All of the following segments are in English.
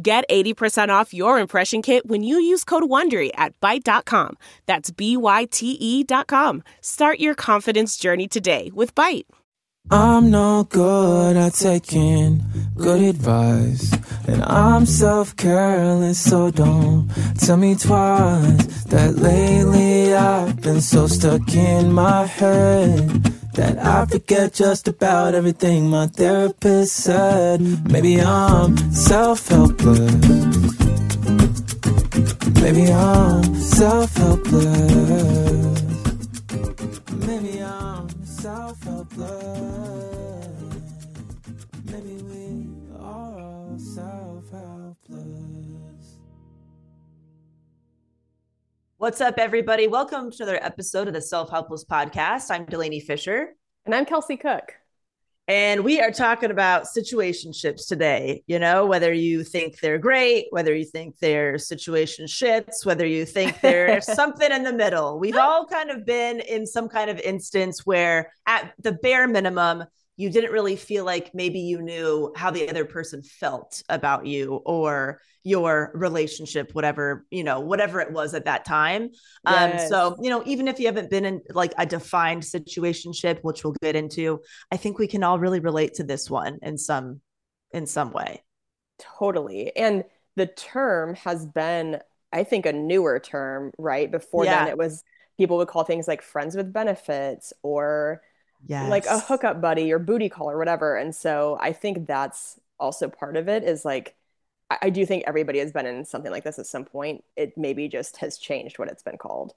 Get 80% off your impression kit when you use code WONDERY at Byte.com. That's B-Y-T-E dot com. Start your confidence journey today with Byte. I'm no good at taking good advice And I'm self-careless, so don't tell me twice That lately I've been so stuck in my head That I forget just about everything my therapist said. Maybe I'm self-helpless. Maybe I'm self-helpless What's up, everybody? Welcome to another episode of the Self Helpless Podcast. I'm Delanie Fischer, And I'm Kelsey Cook. and we are talking about situationships today. You know, whether you think they're great, whether you think they're situationships, whether you think they're something in the middle. We've all kind of been in some kind of instance where, at the bare minimum, you didn't really feel like maybe you knew how the other person felt about you or your relationship whatever you know whatever it was at that time um so you know even if you haven't been in like a defined situationship which we'll get into i think we can all really relate to this one in some in some way Totally. And the term has been, I think, a newer term, right? Before then, it was people would call things like friends with benefits or yeah like a hookup buddy or booty call or whatever. And so I think that's also part of it is like, I, I do think everybody has been in something like this at some point. It maybe just has changed what it's been called.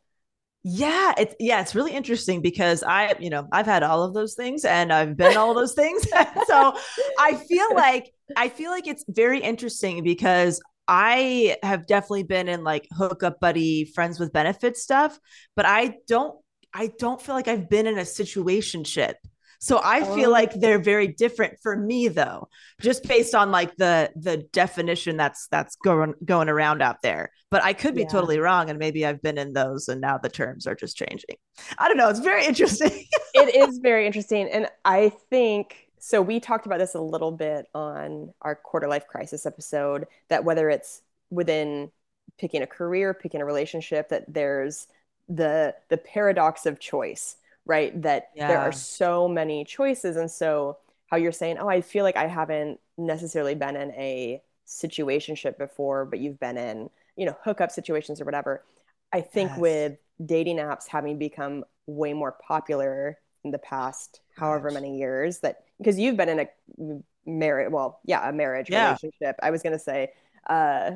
Yeah, it's yeah, it's really interesting because I, you know, I've had all of those things and I've been all those things. so I feel like I feel like it's very interesting because I have definitely been in like hookup buddy, friends with benefits stuff, but I don't I don't feel like I've been in a situationship. So I feel Oh. like they're very different for me though, just based on like the the definition that's that's going going around out there. But I could be Yeah. totally wrong and maybe I've been in those and now the terms are just changing. I don't know, it's very interesting. it is very interesting. And I think so. We talked about this a little bit on our quarter life crisis episode that whether it's within picking a career, picking a relationship, that there's the the paradox of choice, right? That there are so many choices. And so how you're saying, oh, I feel like I haven't necessarily been in a situationship before, but you've been in, you know, hookup situations or whatever. I think Yes. with dating apps having become way more popular in the past however many years that because you've been in a marriage well yeah a marriage Yeah. relationship i was going to say uh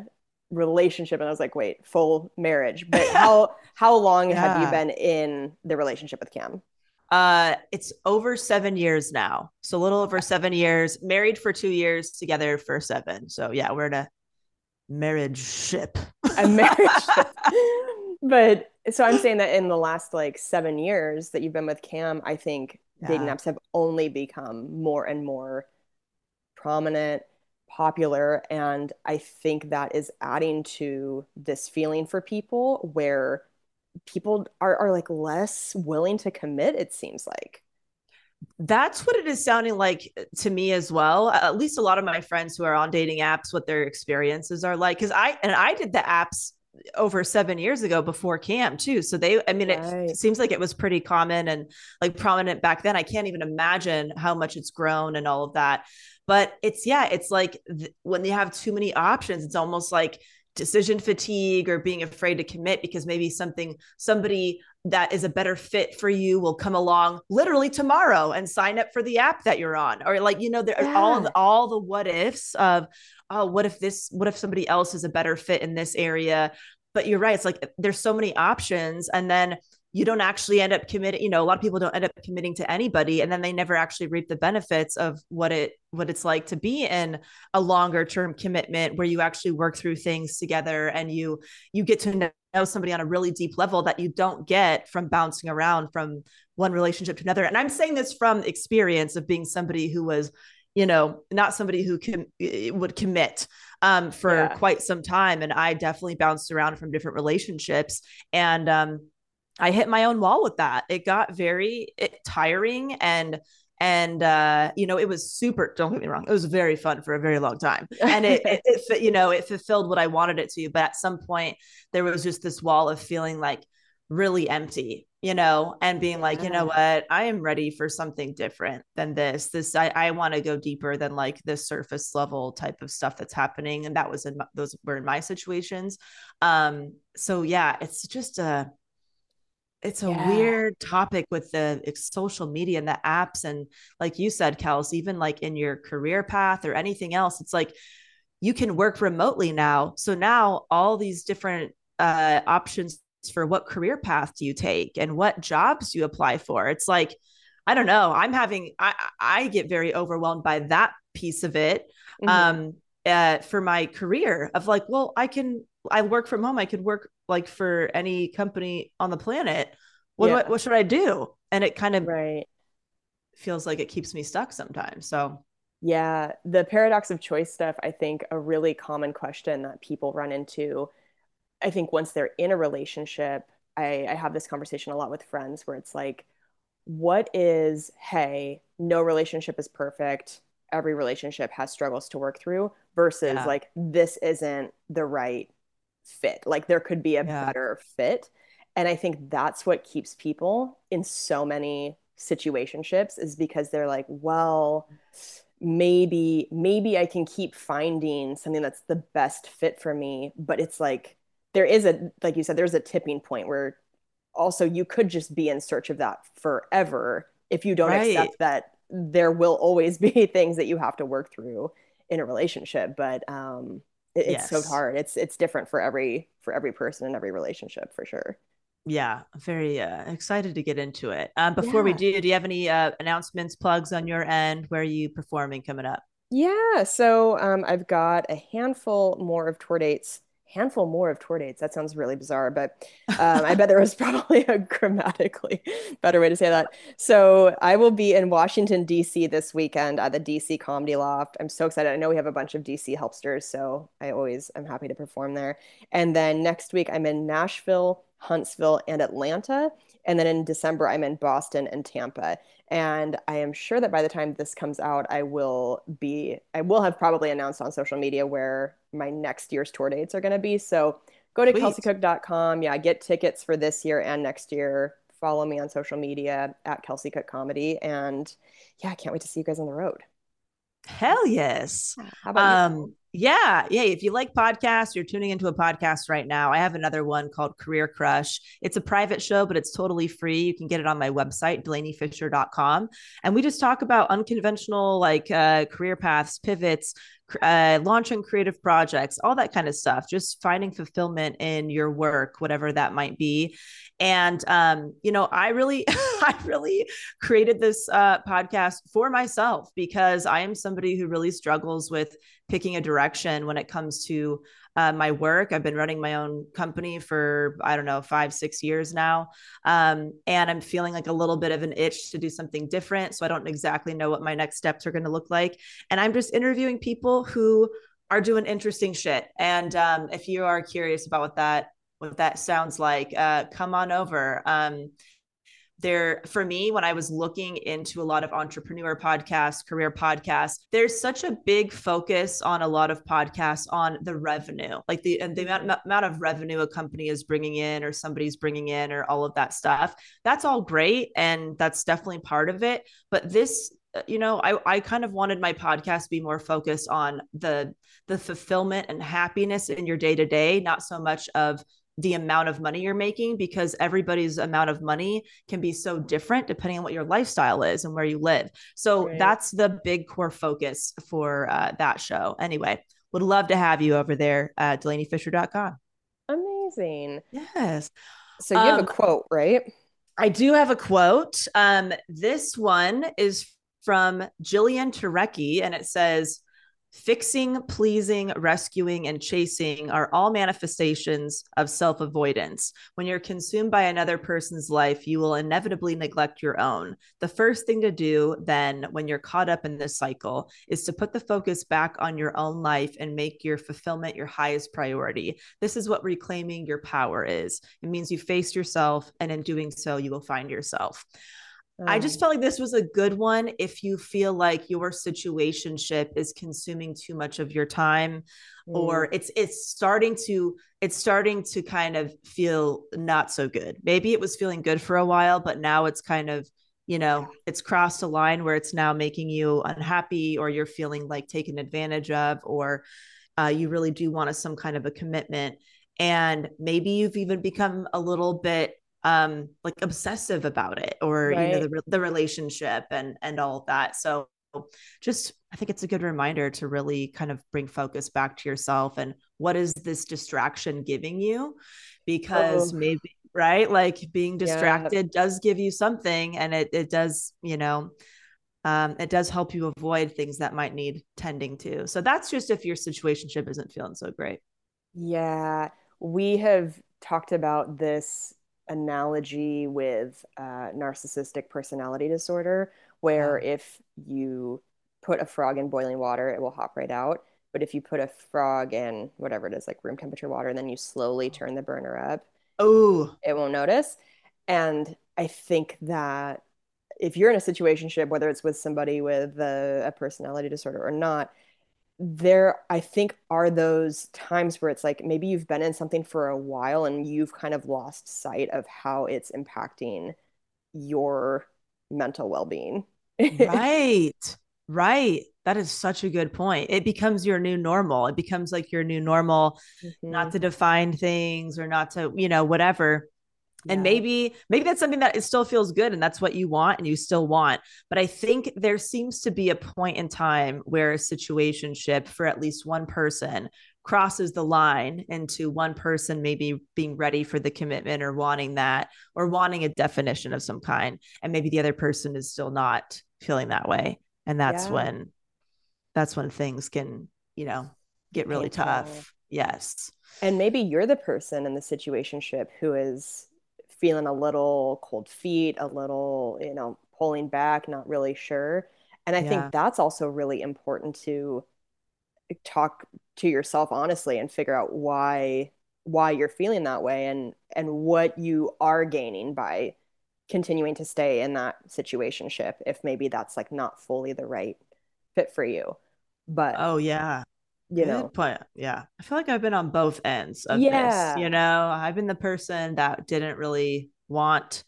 relationship and i was like wait full marriage. But how how long have you been in the relationship with cam? Uh it's over 7 years now. So a little over 7 years, married for 2 years, together for 7. So yeah, we're in a marriage ship. a marriage but so i'm saying that in the last like seven years that you've been with cam i think dating apps have only become more and more prominent popular and i think that is adding to this feeling for people where people are, are like less willing to commit, it seems like. That's what it is sounding like to me as well. At least a lot of my friends who are on dating apps, what their experiences are like. Cause I, and I did the apps over seven years ago before cam too. So they i mean right. it seems like it was pretty common and like prominent back then. I can't even imagine how much it's grown and all of that. But it's yeah it's like th- when you have too many options it's almost like decision fatigue or being afraid to commit because maybe something somebody that is a better fit for you will come along literally tomorrow and sign up for the app that you're on. Or like you know there yeah. all the, all the what ifs of oh what if this what if somebody else is a better fit in this area? But you're right it's like there's so many options. And then you don't actually end up committing you know a lot of people don't end up committing to anybody and then they never actually reap the benefits of what it what it's like to be in a longer term commitment where you actually work through things together and you you get to know somebody on a really deep level that you don't get from bouncing around from one relationship to another and i'm saying this from experience of being somebody who was you know not somebody who can would commit um, for yeah. quite some time and i definitely bounced around from different relationships and um, I hit my own wall with that. It got very it, tiring and and uh, you know it was super. Don't get me wrong, it was very fun for a very long time, and it, it, it you know it fulfilled what I wanted it to. But at some point, there was just this wall of feeling like really empty, you know, and being like, you know what, I am ready for something different than this. This I, I want to go deeper than like this surface level type of stuff that's happening, and that was in my, those were in my situations. Um, so yeah, it's just a it's a yeah. weird topic with the social media and the apps and like you said kels even like in your career path or anything else it's like you can work remotely now so now all these different uh, options for what career path do you take and what jobs do you apply for it's like i don't know i'm having i i get very overwhelmed by that piece of it mm-hmm. um uh, for my career of like well i can I work from home. I could work like for any company on the planet. What yeah. I, what should I do? And it kind of right feels like it keeps me stuck sometimes. So yeah, the paradox of choice stuff, I think a really common question that people run into. I think once they're in a relationship, I, I have this conversation a lot with friends where it's like, what is, hey, no relationship is perfect. Every relationship has struggles to work through versus yeah. like, this isn't the right fit. Like there could be a yeah. better fit. And I think that's what keeps people in so many situationships is because they're like, well, maybe maybe I can keep finding something that's the best fit for me, but it's like there is a like you said there's a tipping point where also you could just be in search of that forever if you don't right. accept that there will always be things that you have to work through in a relationship but um it, it's yes. so hard. It's it's different for every for every person in every relationship for sure. Yeah very uh, excited to get into it. Um, before yeah. we do do you have any uh, announcements plugs on your end? Where are you performing coming up? Yeah so um, i've got a handful more of tour dates handful more of tour dates. That sounds really bizarre, but um, I bet there was probably a grammatically better way to say that. So I will be in Washington, D.C. this weekend at the DC Comedy Loft. I'm so excited. I know we have a bunch of DC helpsters, so I always am happy to perform there. And then next week, I'm in Nashville, Huntsville, and Atlanta. And then in December, I'm in Boston and Tampa. And I am sure that by the time this comes out, I will be, I will have probably announced on social media where my next year's tour dates are going to be. So go to kelseycook.com. Yeah, get tickets for this year and next year. Follow me on social media at Kelsey Cook Comedy. And yeah, I can't wait to see you guys on the road. Hell yes. um, you? Yeah. Yeah. If you like podcasts, you're tuning into a podcast right now. I have another one called Career Crush. It's a private show, but it's totally free. You can get it on my website, delaniefischer.com. And we just talk about unconventional like uh, career paths, pivots, uh, launching creative projects, all that kind of stuff, just finding fulfillment in your work, whatever that might be. And, um, you know, I really, I really created this uh, podcast for myself because I am somebody who really struggles with picking a direction when it comes to uh, my work. I've been running my own company for, I don't know, five, six years now. Um, and I'm feeling like a little bit of an itch to do something different. So I don't exactly know what my next steps are going to look like. And I'm just interviewing people who are doing interesting shit. And um, if you are curious about what that what that sounds like, uh, come on over. Um, there for me when i was looking into a lot of entrepreneur podcasts career podcasts there's such a big focus on a lot of podcasts on the revenue like the and the amount, amount of revenue a company is bringing in or somebody's bringing in or all of that stuff. That's all great and that's definitely part of it but this uh, you know i i kind of wanted my podcast to be more focused on the the fulfillment and happiness in your day to day not so much of the amount of money you're making because everybody's amount of money can be so different depending on what your lifestyle is and where you live. So right. that's the big core focus for uh, that show. Anyway, would love to have you over there at DelanieFischer.com. Amazing. Yes. So you um, have a um, quote, right? I do have a quote. Um, this one is from Jillian Turecki, and it says, Fixing, pleasing, rescuing, and chasing are all manifestations of self avoidance. When you're consumed by another person's life, you will inevitably neglect your own. The first thing to do, then, when you're caught up in this cycle, is to put the focus back on your own life and make your fulfillment your highest priority. This is what reclaiming your power is. It means you face yourself, and in doing so, you will find yourself. I just felt like this was a good one if you feel like your situationship is consuming too much of your time mm. or it's it's starting to it's starting to kind of feel not so good. Maybe it was feeling good for a while but now it's kind of you know it's crossed a line where it's now making you unhappy or you're feeling like taken advantage of or uh, you really do want some kind of a commitment and maybe you've even become a little bit um like obsessive about it or right. you know the, the relationship and and all of that so just i think it's a good reminder to really kind of bring focus back to yourself and what is this distraction giving you because oh. maybe right like being distracted yeah. does give you something and it it does you know um, it does help you avoid things that might need tending to so that's just if your situationship isn't feeling so great yeah we have talked about this analogy with uh, narcissistic personality disorder, where yeah. if you put a frog in boiling water, it will hop right out. But if you put a frog in whatever it is, like room temperature water, and then you slowly turn the burner up, oh, it won't notice. And I think that if you're in a situation whether it's with somebody with a, a personality disorder or not, there i think are those times where it's like maybe you've been in something for a while and you've kind of lost sight of how it's impacting your mental well-being. Right. Right. That is such a good point. It becomes your new normal. It becomes like your new normal mm-hmm. not to define things or not to you know whatever and maybe maybe that's something that it still feels good and that's what you want and you still want. But i think there seems to be a point in time where a situationship for at least one person crosses the line into one person maybe being ready for the commitment or wanting that or wanting a definition of some kind. And maybe the other person is still not feeling that way. And that's yeah. when that's when things can you know get really tough. Yes. And maybe you're the person in the situationship who is feeling a little cold feet, a little, you know, pulling back, not really sure. And I yeah. think that's also really important to talk to yourself honestly and figure out why why you're feeling that way and and what you are gaining by continuing to stay in that situationship if maybe that's like not fully the right fit for you but oh yeah you know. point. Yeah. I feel like i've been on both ends of yeah. this you know? I've been the person that didn't really want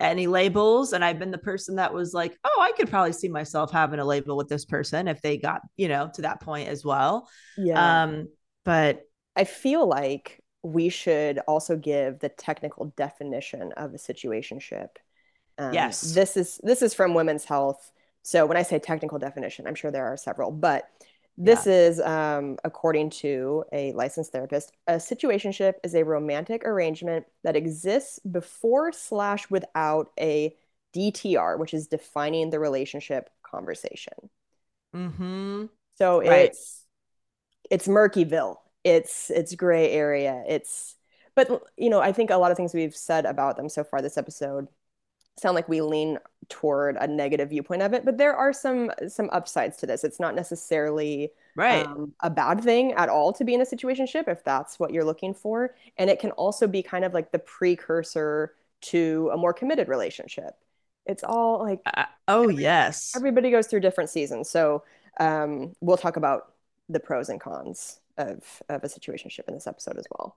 any labels and i've been the person that was like oh i could probably see myself having a label with this person if they got you know to that point as well. Yeah. Um but i feel like we should also give the technical definition of a situationship. Um, yes. this is this is from women's health. So when i say technical definition i'm sure there are several but this yeah. is, um, according to a licensed therapist, a situationship is a romantic arrangement that exists before slash without a DTR, which is defining the relationship conversation. Mm-hmm. So right. it's it's Murkyville. It's it's gray area. It's but you know I think a lot of things we've said about them so far this episode sound like we lean toward a negative viewpoint of it but there are some some upsides to this it's not necessarily right um, a bad thing at all to be in a situation ship if that's what you're looking for and it can also be kind of like the precursor to a more committed relationship it's all like uh, oh every, yes everybody goes through different seasons so um, we'll talk about the pros and cons of of a situationship in this episode as well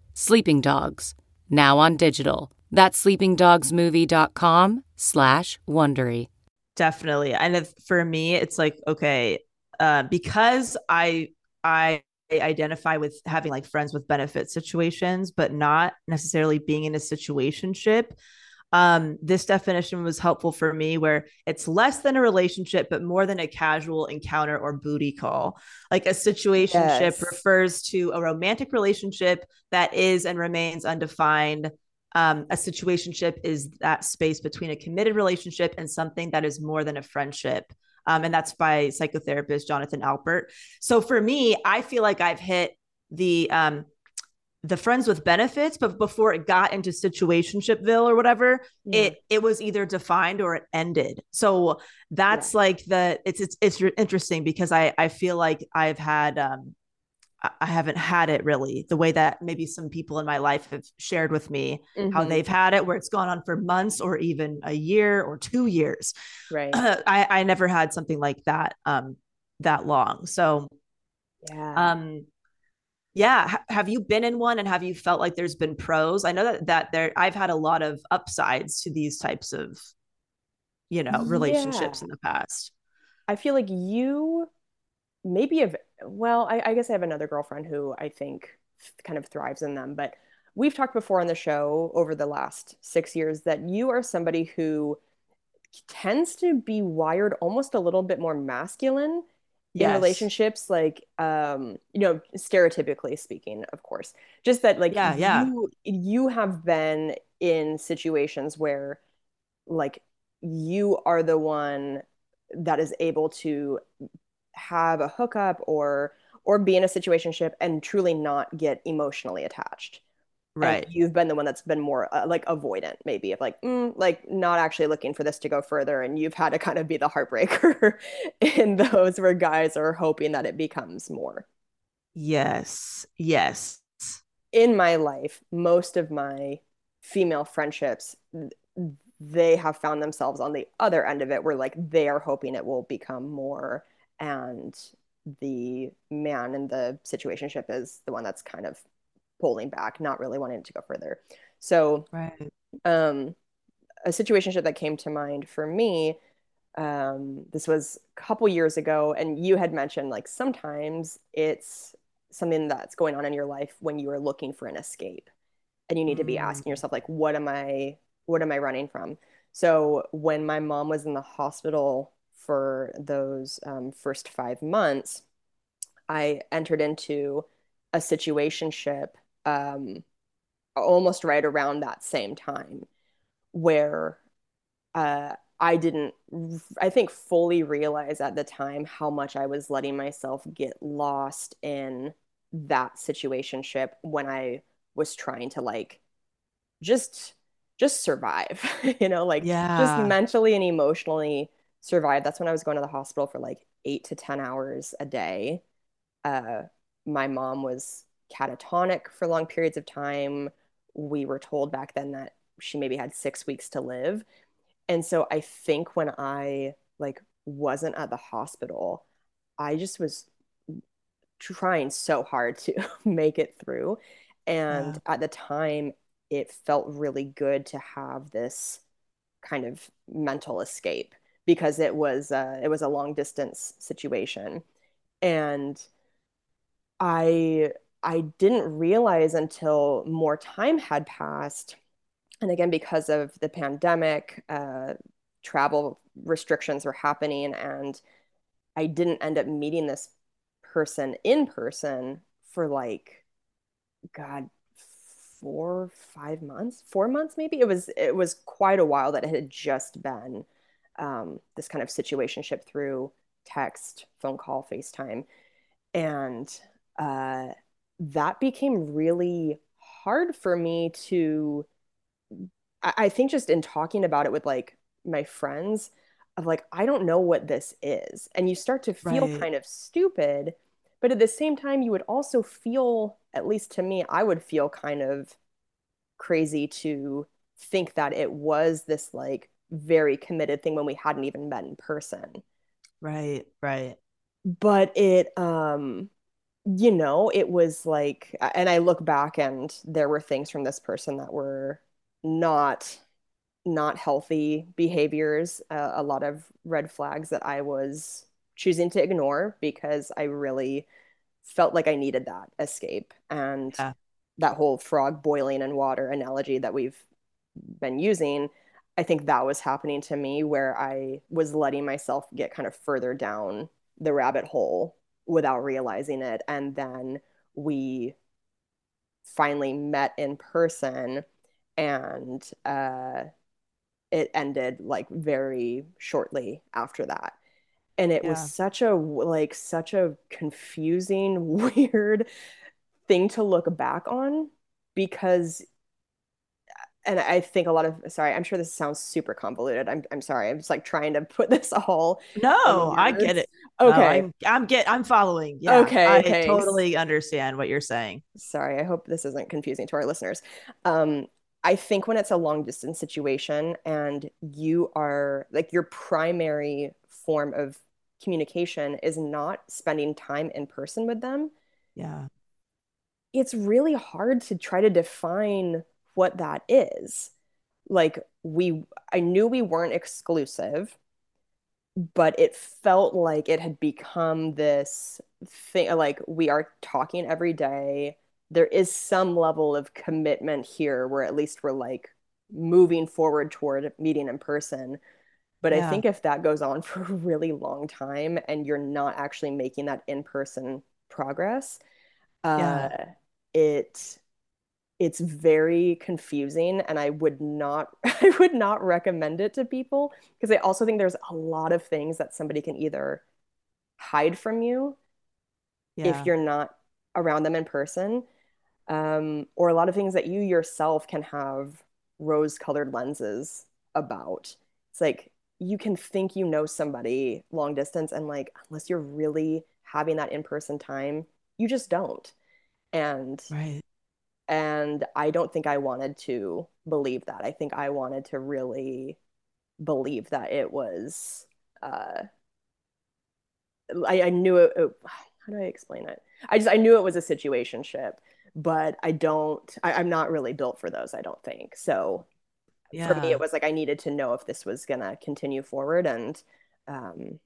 Sleeping Dogs, now on digital. That's sleepingdogsmovie.com slash Wondery. Definitely. And for me, it's like, okay, uh, because I, I identify with having like friends with benefit situations, but not necessarily being in a situationship. Um, this definition was helpful for me where it's less than a relationship, but more than a casual encounter or booty call. Like a situationship yes. refers to a romantic relationship that is and remains undefined um, a situationship is that space between a committed relationship and something that is more than a friendship. Um, and that's by psychotherapist Jonathan Alpert. So for me, I feel like I've hit the um, the friends with benefits, but before it got into situationshipville or whatever, yeah. it it was either defined or it ended. So that's yeah. like the it's it's it's interesting because I I feel like I've had um I haven't had it really the way that maybe some people in my life have shared with me mm-hmm. how they've had it, where it's gone on for months or even a year or two years. Right. I, I never had something like that um, that long. So, yeah. Um, yeah. H- have you been in one and have you felt like there's been pros? I know that that there I've had a lot of upsides to these types of, you know, relationships yeah. in the past. I feel like you maybe have well, I, I guess I have another girlfriend who I think kind of thrives in them, but we've talked before on the show over the last six years that you are somebody who tends to be wired almost a little bit more masculine yes. in relationships like um you know stereotypically speaking of course. Just that like yeah yeah. you, you have been in situations where like you are the one that is able to have a hookup or or be in a situationship and truly not get emotionally attached right. and you've been the one that's been more uh, like avoidant maybe of like mm, like not actually looking for this to go further and you've had to kind of be the heartbreaker in those where guys are hoping that it becomes more. Yes. Yes. In my life most of my female friendships they have found themselves on the other end of it where like they are hoping it will become more and the man in the situationship is the one that's kind of pulling back, not really wanting to go further. So, right. um, a situationship that came to mind for me, um, this was a couple years ago, and you had mentioned like sometimes it's something that's going on in your life when you are looking for an escape, and you need to be asking mm. yourself like, what am I, what am I running from? So when my mom was in the hospital for those um, first five months, I entered into a situationship um, almost right around that same time where uh, I didn't, I think, fully realize at the time how much I was letting myself get lost in that situationship when I was trying to like just just survive you know like yeah. just mentally and emotionally survive. That's when I was going to the hospital for like eight to 10 hours a day. Uh, my mom was catatonic for long periods of time. We were told back then that she maybe had six weeks to live. And so I think when I like wasn't at the hospital, I just was trying so hard to make it through. And yeah. at the time, it felt really good to have this kind of mental escape because it was uh, it was a long distance situation, and I I didn't realize until more time had passed, and again because of the pandemic, uh, travel restrictions were happening, and I didn't end up meeting this person in person for like, God, four, five months, four months maybe. It was it was quite a while that it had just been um, this kind of situationship through text, phone call, FaceTime, and uh, that became really hard for me to. I, I think just in talking about it with like my friends, of like I don't know what this is, and you start to feel right. kind of stupid but at the same time you would also feel at least to me i would feel kind of crazy to think that it was this like very committed thing when we hadn't even met in person right right but it um you know it was like and i look back and there were things from this person that were not not healthy behaviors uh, a lot of red flags that i was choosing to ignore because I really felt like I needed that escape. And yeah. that whole frog boiling in water analogy that we've been using, I think that was happening to me where I was letting myself get kind of further down the rabbit hole without realizing it. And then we finally met in person and uh, it ended like very shortly after that and it yeah. was such a like such a confusing weird thing to look back on because and I think a lot of sorry, I'm sure this sounds super convoluted. I'm I'm sorry. I'm just like trying to put this all. No, I get it. Okay, no, I'm, I'm get I'm following. Yeah, okay, I okay. totally understand what you're saying. Sorry, I hope this isn't confusing to our listeners. Um, I think when it's a long distance situation and you are like your primary form of communication is not spending time in person with them, yeah. It's really hard to try to define what that is. Like we I knew we weren't exclusive, but it felt like it had become this thing like we are talking every day. There is some level of commitment here where at least we're like moving forward toward meeting in person but yeah. I think if that goes on for a really long time and you're not actually making that in person progress, uh, it it's very confusing and i would not i would not recommend it to people because i also think there's a lot of things that somebody can either hide from you yeah. if you're not around them in person um, or a lot of things that you yourself can have rose colored lenses about. It's like you can think you know somebody long distance and like unless you're really having that in-person time you just don't. And right and i don't think i wanted to believe that i think i wanted to really believe that it was uh i, I knew it, it how do i explain it i just i knew it was a situation ship but i don't I, i'm not really built for those i don't think so yeah. for me it was like i needed to know if this was going to continue forward and um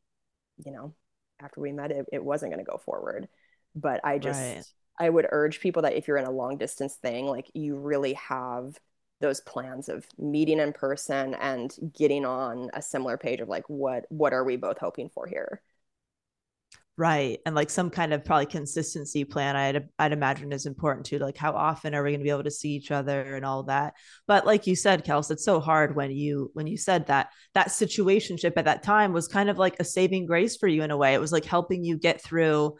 you know after we met it, it wasn't going to go forward but i just right. I would urge people that if you're in a long distance thing like you really have those plans of meeting in person and getting on a similar page of like what what are we both hoping for here Right. And like some kind of probably consistency plan, I'd, I'd imagine is important too. Like how often are we going to be able to see each other and all that. But like you said, Kels, it's so hard when you, when you said that, that situationship at that time was kind of like a saving grace for you in a way. It was like helping you get through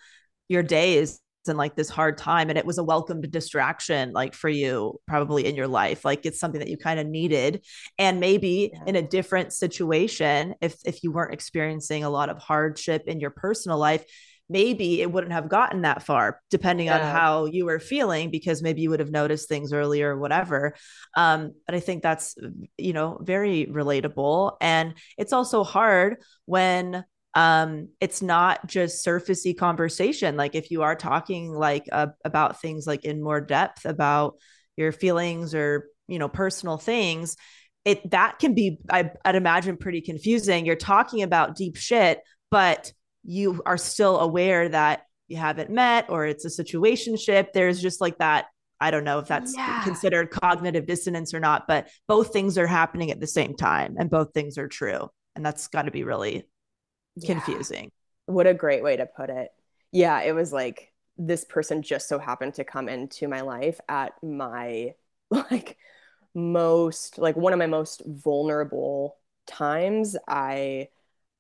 your days in like this hard time and it was a welcomed distraction like for you probably in your life like it's something that you kind of needed and maybe yeah. in a different situation if if you weren't experiencing a lot of hardship in your personal life maybe it wouldn't have gotten that far depending yeah. on how you were feeling because maybe you would have noticed things earlier or whatever um, but i think that's you know very relatable and it's also hard when um it's not just surfacey conversation. Like if you are talking like uh, about things like in more depth about your feelings or you know personal things it that can be I, i'd imagine pretty confusing. You're talking about deep shit but you are still aware that you haven't met or it's a situationship. There's just like that i don't know if that's Yeah. considered cognitive dissonance or not but both things are happening at the same time and both things are true. And that's got to be really Yeah. confusing What a great way to put it. Yeah, it was like this person just so happened to come into my life at my like most like one of my most vulnerable times. I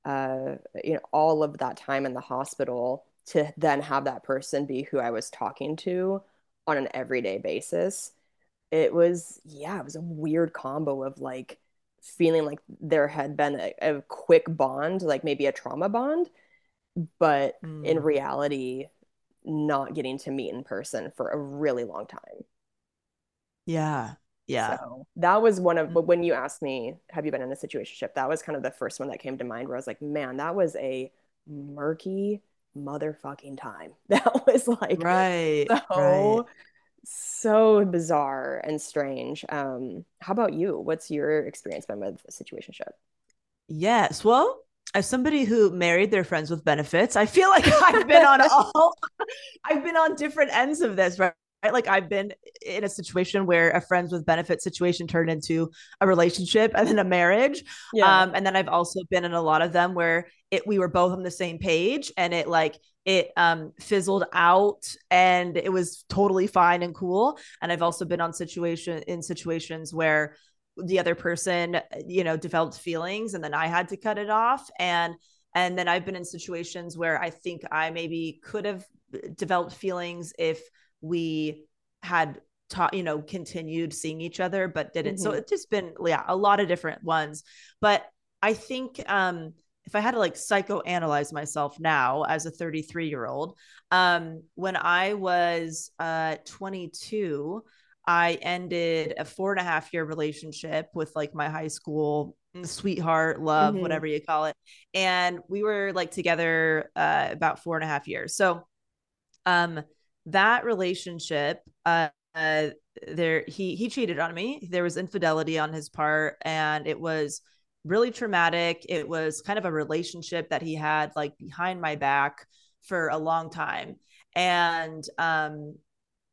uh you know all of that time in the hospital to then have that person be who I was talking to on an everyday basis. It was yeah, it was a weird combo of like feeling like there had been a, a quick bond, like maybe a trauma bond, but in Mm. reality, not getting to meet in person for a really long time. yeah yeah So that was one of, but when you asked me, have you been in a situationship? That was kind of the first one that came to mind where I was like, man, that was a murky motherfucking time. That was like right so right so bizarre and strange. Um, how about you? What's your experience been with a situationship? Yes. Well, as somebody who married their friends with benefits, I feel like I've been on all I've been on different ends of this, right? Like I've been in a situation where a friends with benefits situation turned into a relationship and then a marriage. Um, and then I've also been in a lot of them where it we were both on the same page and it like it um fizzled out and it was totally fine and cool. And I've also been on situation in situations where the other person you know developed feelings and then i had to cut it off and and then i've been in situations where i think i maybe could have developed feelings if we had taught you know continued seeing each other but didn't so Mhm. it's just been yeah a lot of different ones but i think um if i had to like psychoanalyze myself now as a 33 year old um when i was uh 22 I ended a four and a half year relationship with like my high school sweetheart, love, Mhm. whatever you call it. And we were like together uh, about four and a half years. So, um, that relationship, uh, uh, there he he cheated on me. There was infidelity on his part, and it was really traumatic. It was kind of a relationship that he had like behind my back for a long time, and um,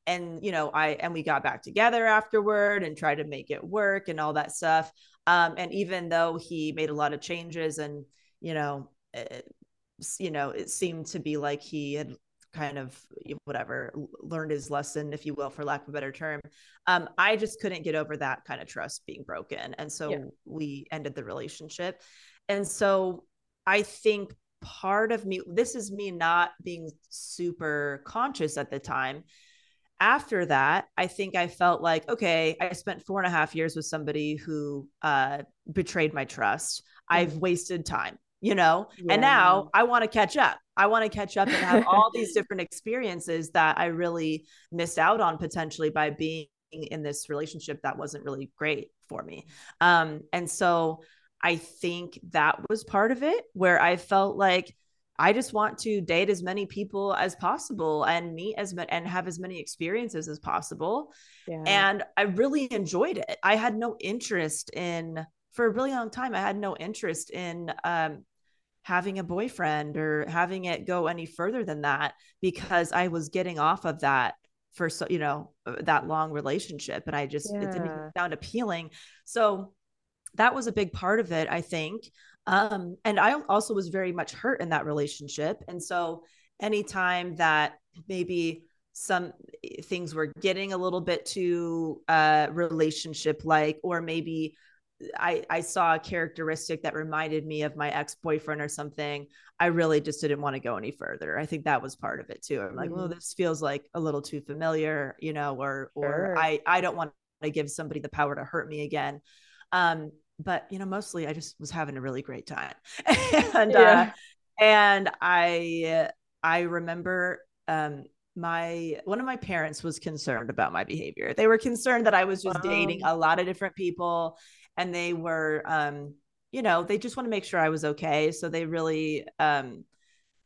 and you know i and we got back together afterward and tried to make it work and all that stuff um and even though he made a lot of changes and you know it, you know it seemed to be like he had kind of whatever learned his lesson if you will for lack of a better term um i just couldn't get over that kind of trust being broken and so Yeah. we ended the relationship and so i think part of me this is me not being super conscious at the time after that, I think I felt like, okay, I spent four and a half years with somebody who uh, betrayed my trust. I've wasted time, you know? Yeah. And now I want to catch up. I want to catch up and have all these different experiences that I really missed out on potentially by being in this relationship that wasn't really great for me. Um, and so I think that was part of it where I felt like I just want to date as many people as possible and meet as many and have as many experiences as possible. Yeah. And I really enjoyed it. I had no interest in for a really long time. I had no interest in um, having a boyfriend or having it go any further than that because I was getting off of that for so you know uh, that long relationship, and I just it didn't sound appealing. So that was a big part of it, I think. Um, and I also was very much hurt in that relationship. And so anytime that maybe some things were getting a little bit too uh relationship like or maybe I, I saw a characteristic that reminded me of my ex-boyfriend or something. I really just didn't want to go any further. I think that was part of it too. I'm like, well, Mhm. this feels like a little too familiar, you know, or or Sure. I I don't want to give somebody the power to hurt me again. Um, but you know, mostly I just was having a really great time. and uh and I I remember um my one of my parents was concerned about my behavior. They were concerned that I was just dating a lot of different people and they were um you know, they just want to make sure I was okay. So they really um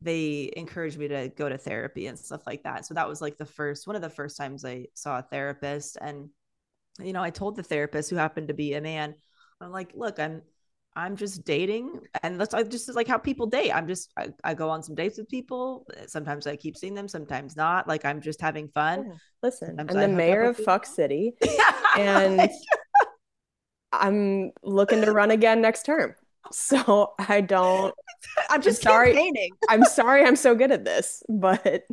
they encouraged me to go to therapy and stuff like that. So that was like the first one of the first times I saw a therapist and you know, I told the therapist who happened to be a man, I'm like, look, I'm I'm just dating and that's I just like how people date. I'm just I, I, go on some dates with people. Sometimes I keep seeing them, sometimes not. Like I'm just having fun. Yeah. Listen, sometimes I'm the mayor of Fuck City and I'm looking to run again next term. So I don't I'm just I'm sorry. Campaigning. I'm sorry I'm so good at this, but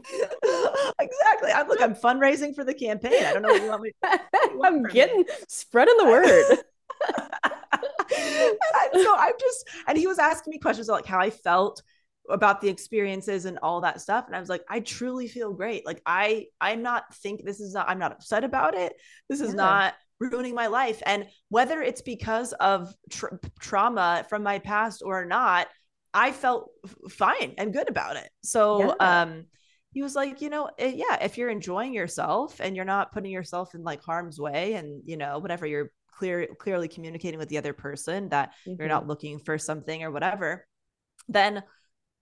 exactly. I'm look, I'm fundraising for the campaign. I don't know what you want me you I'm getting me. spreading the word. so I'm just and he was asking me questions like how I felt about the experiences and all that stuff and i was like i truly feel great like i i'm not think this is not i'm not upset about it this is yeah. not ruining my life and whether it's because of tra- trauma from my past or not i felt fine and good about it so yeah. um he was like you know eh, yeah if you're enjoying yourself and you're not putting yourself in like harm's way and you know whatever you're clear clearly communicating with the other person that mm-hmm. you're not looking for something or whatever then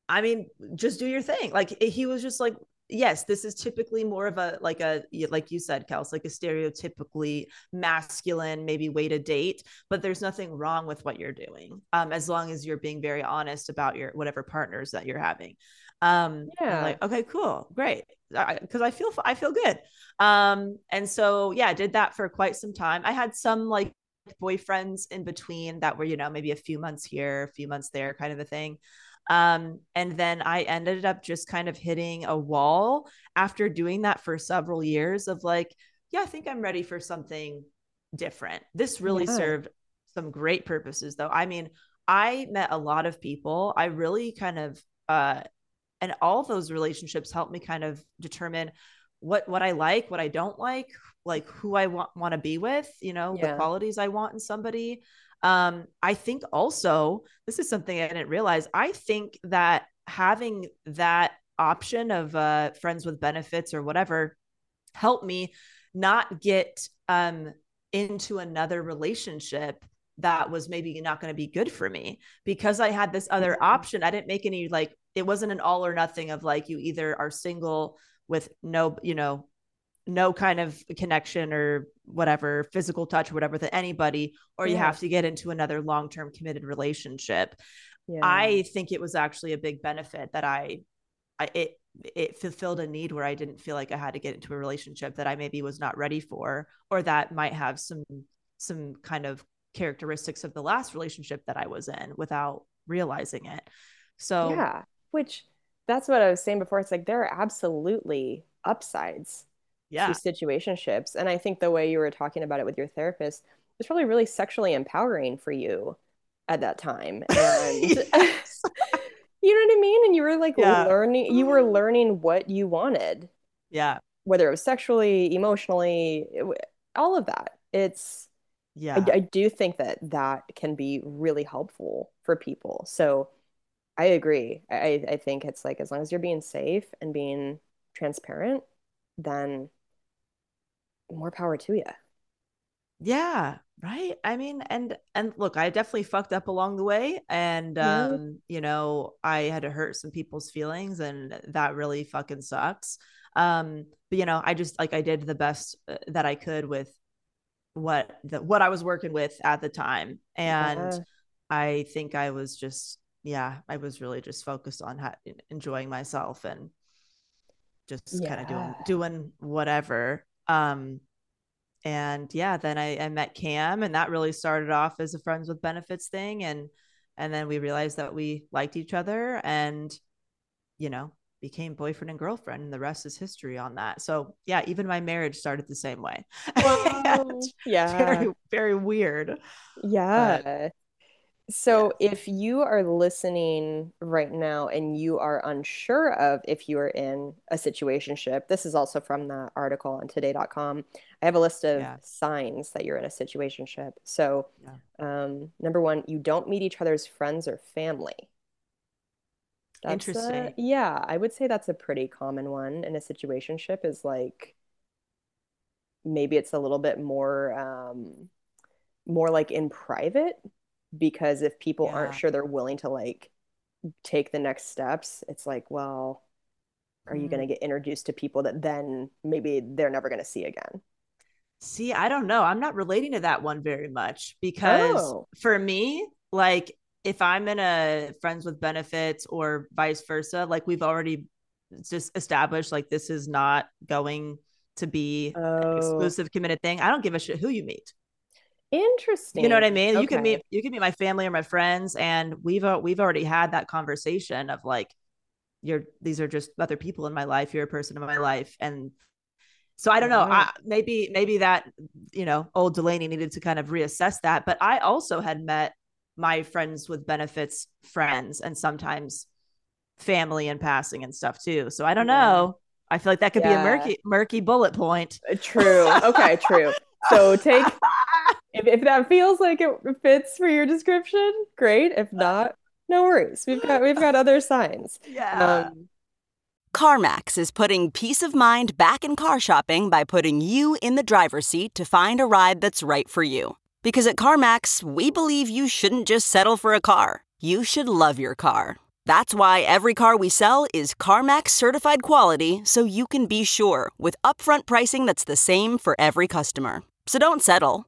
i mean just do your thing like he was just like yes, this is typically more of a like a like you said, Kels, like a stereotypically masculine maybe way to date. But there's nothing wrong with what you're doing, um, as long as you're being very honest about your whatever partners that you're having. Um, yeah. Like okay, cool, great, because I, I feel I feel good. Um, and so yeah, I did that for quite some time. I had some like boyfriends in between that were you know maybe a few months here, a few months there, kind of a thing. Um, and then I ended up just kind of hitting a wall after doing that for several years of like, yeah, I think I'm ready for something different. This really yeah. served some great purposes though. I mean, I met a lot of people. I really kind of uh and all those relationships helped me kind of determine what what I like, what I don't like, like who I want want to be with, you know, yeah. the qualities I want in somebody. Um, I think also, this is something I didn't realize. I think that having that option of uh, friends with benefits or whatever helped me not get um, into another relationship that was maybe not going to be good for me because I had this other mm-hmm. option. I didn't make any like it wasn't an all or nothing of like you either are single with no, you know, no kind of connection or whatever physical touch or whatever with anybody or yeah. you have to get into another long-term committed relationship yeah. i think it was actually a big benefit that i, I it it fulfilled a need where i didn't feel like i had to get into a relationship that i maybe was not ready for or that might have some some kind of characteristics of the last relationship that i was in without realizing it so yeah which that's what i was saying before it's like there are absolutely upsides yeah. to situationships. And I think the way you were talking about it with your therapist was probably really sexually empowering for you at that time. And you know what I mean? And you were like yeah. learning, you were mm-hmm. learning what you wanted. Yeah. Whether it was sexually, emotionally, all of that. It's, yeah. I, I do think that that can be really helpful for people. So I agree. I, I think it's like as long as you're being safe and being transparent, then more power to you. Yeah, right. I mean, and and look, I definitely fucked up along the way, and um, you know, I had to hurt some people's feelings, and that really fucking sucks. Um, but you know, I just like I did the best uh, that I could with what the what I was working with at the time, and yeah. I think I was just yeah, I was really just focused on ha- enjoying myself and just yeah. kind of doing doing whatever um, and yeah, then I, I met Cam, and that really started off as a friends with benefits thing, and and then we realized that we liked each other, and you know became boyfriend and girlfriend and the rest is history on that. So yeah even my marriage started the same way. Yeah very very weird. Yeah. But, so, if you are listening right now and you are unsure of if you are in a situationship, this is also from that article on today.com. I have a list of yeah. signs that you're in a situationship. So, yeah. um, number one, you don't meet each other's friends or family. That's Interesting. A, yeah, I would say that's a pretty common one in a situationship is like maybe it's a little bit more um more like in private because if people aren't sure they're willing to like take the next steps, it's like, well, are you Mm. going to get introduced to people that then maybe they're never going to see again? See, I don't know. I'm not relating to that one very much because Oh. for me, like if I'm in a friends with benefits or vice versa, like we've already just established like this is not going to be an Oh, exclusive committed thing. I don't give a shit who you meet. Interesting. You know what I mean? You can meet you can meet my family or my friends and we've al- we've already had that conversation of like you're these are just other people in my life. You're a person in my life and so I don't know. I, maybe maybe that you know old Delanie needed to kind of reassess that. But I also had met my friends with benefits friends and sometimes family in passing and stuff too. So I don't Yeah. know. I feel like that could be a murky murky bullet point. Uh, True. Okay, true. So take if, if that feels like it fits for your description, great. If not, no worries. We've got we've got other signs. Yeah. Um, CarMax is putting peace of mind back in car shopping by putting you in the driver's seat to find a ride that's right for you. Because at CarMax, we believe you shouldn't just settle for a car, you should love your car. That's why every car we sell is CarMax certified quality so you can be sure with upfront pricing that's the same for every customer. So don't settle.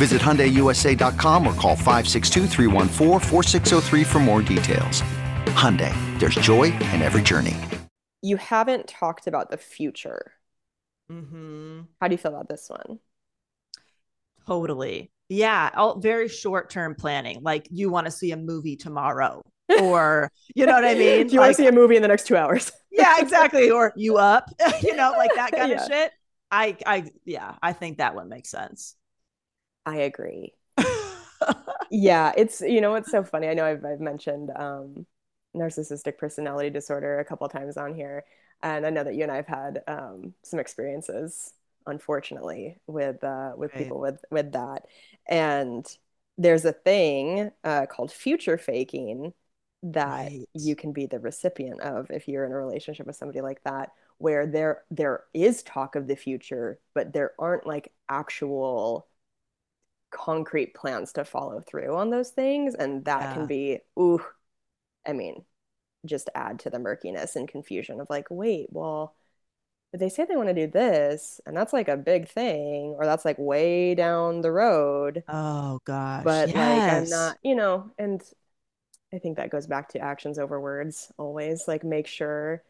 Visit HyundaiUSA.com or call 562-314-4603 for more details. Hyundai, there's joy in every journey. you haven't talked about the future. mm-hmm. How do you feel about this one? Totally. Yeah. All very short term planning. Like you want to see a movie tomorrow, or you know what I mean? Do you want to see a movie in the next two hours? yeah, exactly. Or you up, you know, like that kind Yeah. of shit. I, I, yeah, I think that one makes sense. I agree. Yeah, it's you know what's so funny. I know I've I've mentioned um narcissistic personality disorder a couple times on here, and I know that you and I have had um some experiences, unfortunately, with uh with Right. people with with that. And there's a thing uh called future faking that Right. you can be the recipient of if you're in a relationship with somebody like that, where there there is talk of the future, but there aren't like actual concrete plans to follow through on those things and that Yeah. can be ooh i mean just add to the murkiness and confusion of like wait well they say they want to do this and that's like a big thing or that's like way down the road oh gosh. but like i'm not you know and i think that goes back to actions over words always like make sure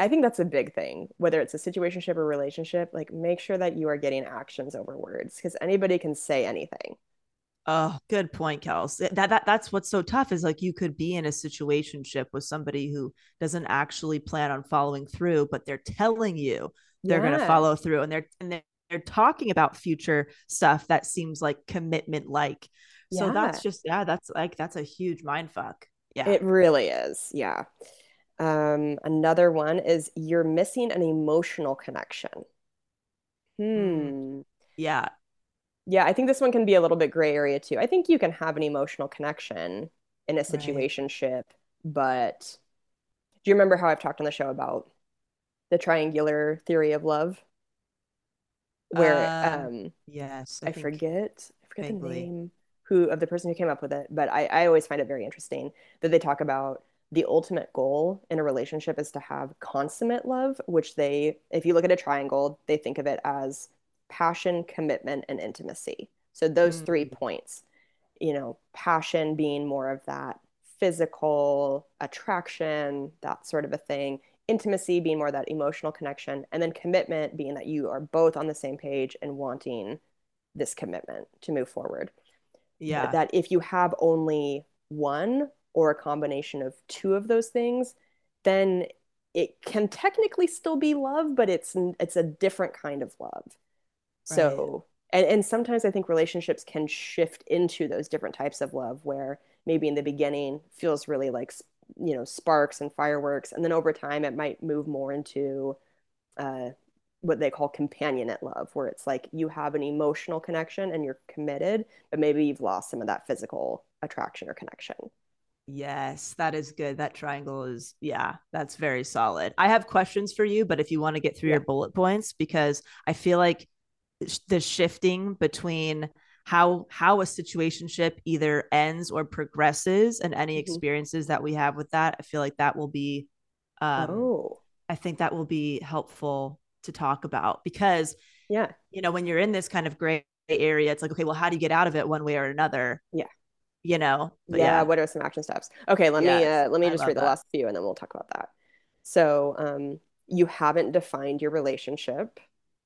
i think that's a big thing whether it's a situationship or relationship like make sure that you are getting actions over words because anybody can say anything Oh, good point, Kels. That, that that's what's so tough is like you could be in a situationship with somebody who doesn't actually plan on following through, but they're telling you they're going to follow through, and they're and they're, they're talking about future stuff that seems like commitment like. So that's just yeah, that's like that's a huge mind fuck. Yeah. It really is. Yeah. Um, another one is you're missing an emotional connection. Hmm. yeah. Yeah, I think this one can be a little bit gray area too. I think you can have an emotional connection in a situationship, but do you remember how I've talked on the show about the triangular theory of love? Where Um, um Yes. I think forget I forget the name who of the person who came up with it, but I, I always find it very interesting that they talk about the ultimate goal in a relationship is to have consummate love, which they, if you look at a triangle, they think of it as passion, commitment, and intimacy. So those mm. three points, you know, passion being more of that physical attraction, that sort of a thing, intimacy being more that emotional connection, and then commitment being that you are both on the same page and wanting this commitment to move forward. Yeah. That if you have only one or a combination of two of those things, then it can technically still be love, but it's it's a different kind of love. So and and sometimes i think relationships can shift into those different types of love where maybe in the beginning feels really like you know sparks and fireworks and then over time it might move more into uh, what they call companionate love where it's like you have an emotional connection and you're committed but maybe you've lost some of that physical attraction or connection Yes, that is good. That triangle is, yeah, that's very solid. I have questions for you, but if you want to get through yeah. your bullet points, because I feel like the shifting between how how a situationship either ends or progresses and any mm-hmm. experiences that we have with that, I feel like that will be, um, oh, I think that will be helpful to talk about because, yeah, you know, when you're in this kind of gray area, it's like, okay, well, how do you get out of it one way or another? Yeah you know yeah, yeah, what are some action steps okay let yes, me uh, let me just read that. the last few and then we'll talk about that so um you haven't defined your relationship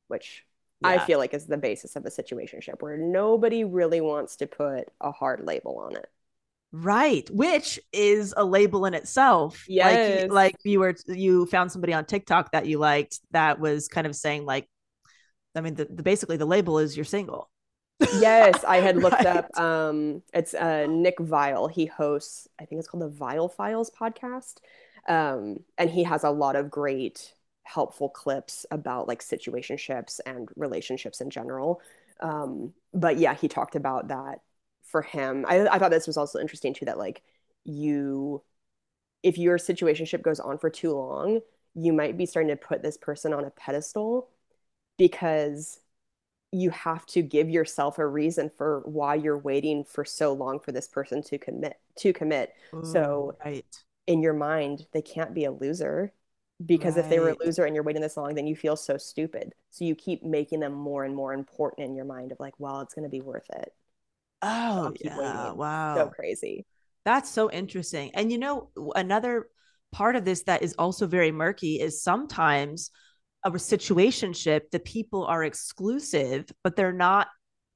which yeah. i feel like is the basis of a situationship where nobody really wants to put a hard label on it right which is a label in itself yes. like like you were you found somebody on tiktok that you liked that was kind of saying like i mean the, the basically the label is you're single yes, I had looked right. up. Um, it's uh, Nick Viall. He hosts, I think it's called the Viall Files podcast, um, and he has a lot of great, helpful clips about like situationships and relationships in general. Um, but yeah, he talked about that for him. I, I thought this was also interesting too. That like you, if your situationship goes on for too long, you might be starting to put this person on a pedestal because you have to give yourself a reason for why you're waiting for so long for this person to commit to commit Ooh, so right. in your mind they can't be a loser because right. if they were a loser and you're waiting this long then you feel so stupid so you keep making them more and more important in your mind of like well it's going to be worth it oh yeah waiting. wow so crazy that's so interesting and you know another part of this that is also very murky is sometimes a situationship, the people are exclusive, but they're not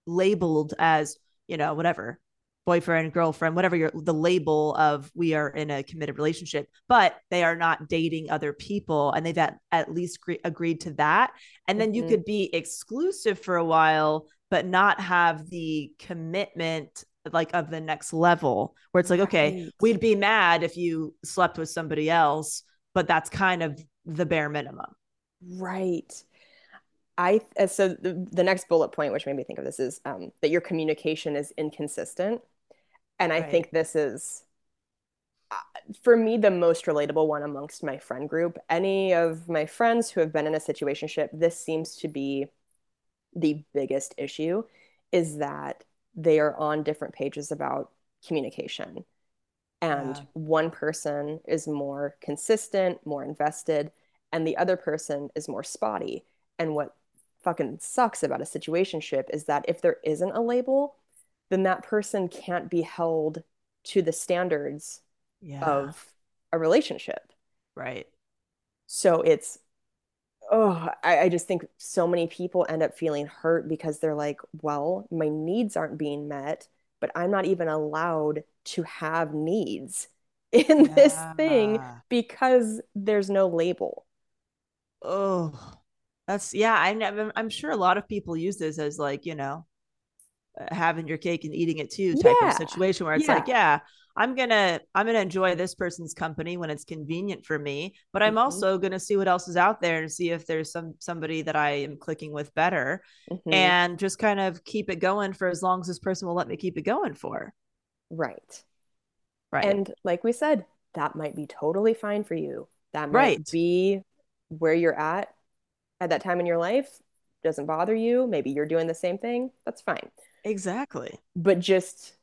labeled as, you know, whatever, boyfriend, girlfriend, whatever your the label of we are in a committed relationship, but they are not dating other people and they've at, at least gre- agreed to that. And then mm-hmm. you could be exclusive for a while, but not have the commitment like of the next level where it's like, okay, right. we'd be mad if you slept with somebody else, but that's kind of the bare minimum. Right. I uh, so the, the next bullet point, which made me think of this, is um, that your communication is inconsistent, and I right. think this is uh, for me the most relatable one amongst my friend group. Any of my friends who have been in a situationship, this seems to be the biggest issue, is that they are on different pages about communication, and yeah. one person is more consistent, more invested and the other person is more spotty. And what fucking sucks about a situationship is that if there isn't a label, then that person can't be held to the standards yeah. of a relationship. Right. So it's oh, I, I, just think so many people end up feeling hurt because they're like, well, my needs aren't being met, but I'm not even allowed to have needs in yeah. this thing because there's no label oh that's yeah I, i'm sure a lot of people use this as like you know uh, having your cake and eating it too type yeah. of situation where it's yeah. like yeah i'm gonna i'm gonna enjoy this person's company when it's convenient for me but i'm mm-hmm. also gonna see what else is out there and see if there's some somebody that i am clicking with better mm-hmm. and just kind of keep it going for as long as this person will let me keep it going for right right and like we said that might be totally fine for you that might right. be where you're at at that time in your life doesn't bother you maybe you're doing the same thing that's fine. Exactly. But just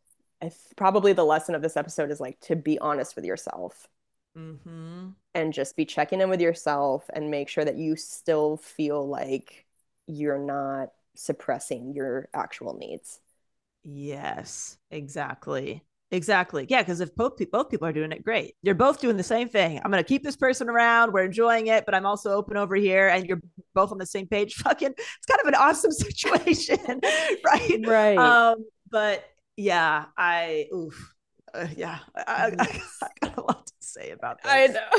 probably the lesson of this episode is like to be honest with yourself. Mm-hmm. and just be checking in with yourself and make sure that you still feel like you're not suppressing your actual needs. Yes exactly Exactly. Yeah, because if both both people are doing it, great. You're both doing the same thing. I'm going to keep this person around. We're enjoying it, but I'm also open over here, and you're both on the same page. Fucking, it's kind of an awesome situation, right? Right. Um, but yeah, I oof, uh, yeah, I, I, I, got a lot to say about this. I know.